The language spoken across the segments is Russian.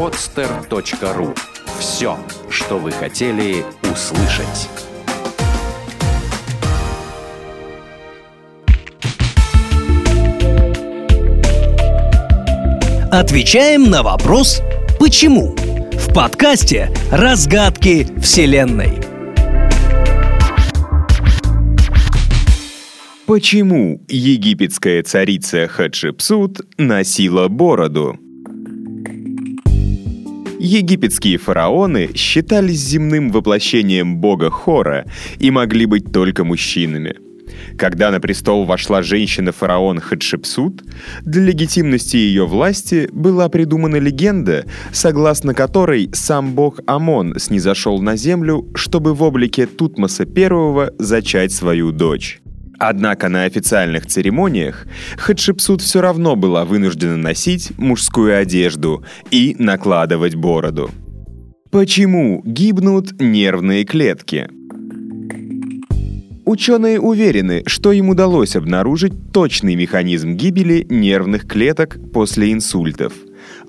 podster.ru Все, что вы хотели услышать. Отвечаем на вопрос «Почему?» в подкасте «Разгадки Вселенной». Почему египетская царица Хатшепсут носила бороду? Египетские фараоны считались земным воплощением бога Хора и могли быть только мужчинами – когда на престол вошла женщина-фараон Хатшепсут, для легитимности ее власти была придумана легенда, согласно которой сам бог Амон снизошел на землю, чтобы в облике Тутмоса I зачать свою дочь. Однако на официальных церемониях Хатшепсут все равно была вынуждена носить мужскую одежду и накладывать бороду. Почему гибнут нервные клетки? Ученые уверены, что им удалось обнаружить точный механизм гибели нервных клеток после инсультов.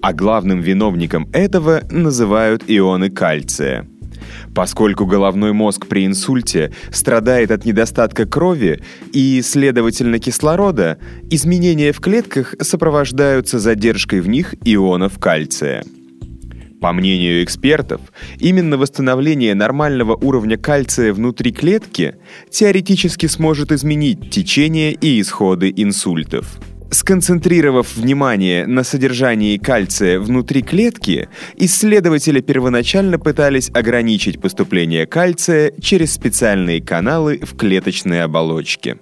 А главным виновником этого называют ионы кальция. Поскольку головной мозг при инсульте страдает от недостатка крови и, следовательно, кислорода, изменения в клетках сопровождаются задержкой в них ионов кальция – по мнению экспертов, именно восстановление нормального уровня кальция внутри клетки теоретически сможет изменить течение и исходы инсультов. Сконцентрировав внимание на содержании кальция внутри клетки, исследователи первоначально пытались ограничить поступление кальция через специальные каналы в клеточной оболочке.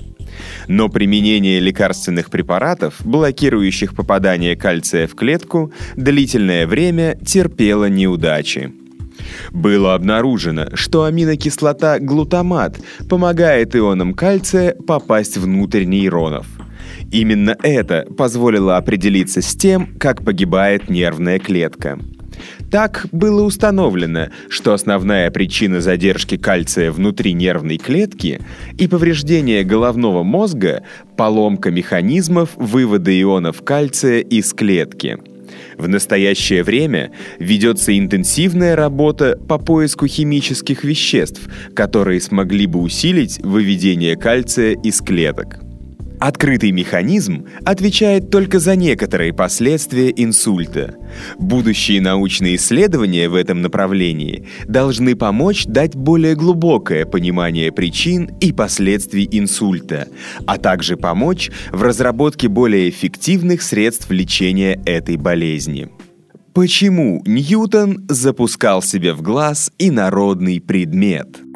Но применение лекарственных препаратов, блокирующих попадание кальция в клетку, длительное время терпело неудачи. Было обнаружено, что аминокислота глутамат помогает ионам кальция попасть внутрь нейронов. Именно это позволило определиться с тем, как погибает нервная клетка – так было установлено, что основная причина задержки кальция внутри нервной клетки и повреждения головного мозга – поломка механизмов вывода ионов кальция из клетки. В настоящее время ведется интенсивная работа по поиску химических веществ, которые смогли бы усилить выведение кальция из клеток. Открытый механизм отвечает только за некоторые последствия инсульта. Будущие научные исследования в этом направлении должны помочь дать более глубокое понимание причин и последствий инсульта, а также помочь в разработке более эффективных средств лечения этой болезни. Почему Ньютон запускал себе в глаз инородный предмет –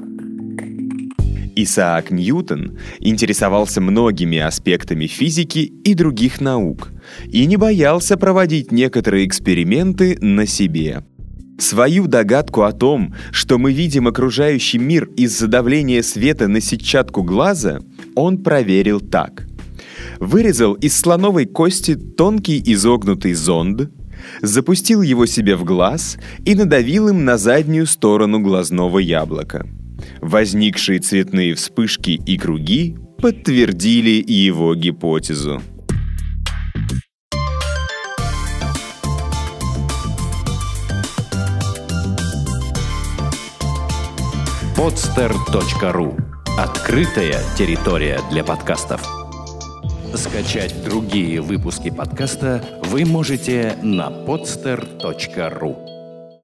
Исаак Ньютон интересовался многими аспектами физики и других наук и не боялся проводить некоторые эксперименты на себе. Свою догадку о том, что мы видим окружающий мир из-за давления света на сетчатку глаза, он проверил так. Вырезал из слоновой кости тонкий изогнутый зонд, запустил его себе в глаз и надавил им на заднюю сторону глазного яблока – Возникшие цветные вспышки и круги подтвердили его гипотезу. podster.ru Открытая территория для подкастов. Скачать другие выпуски подкаста вы можете на podster.ru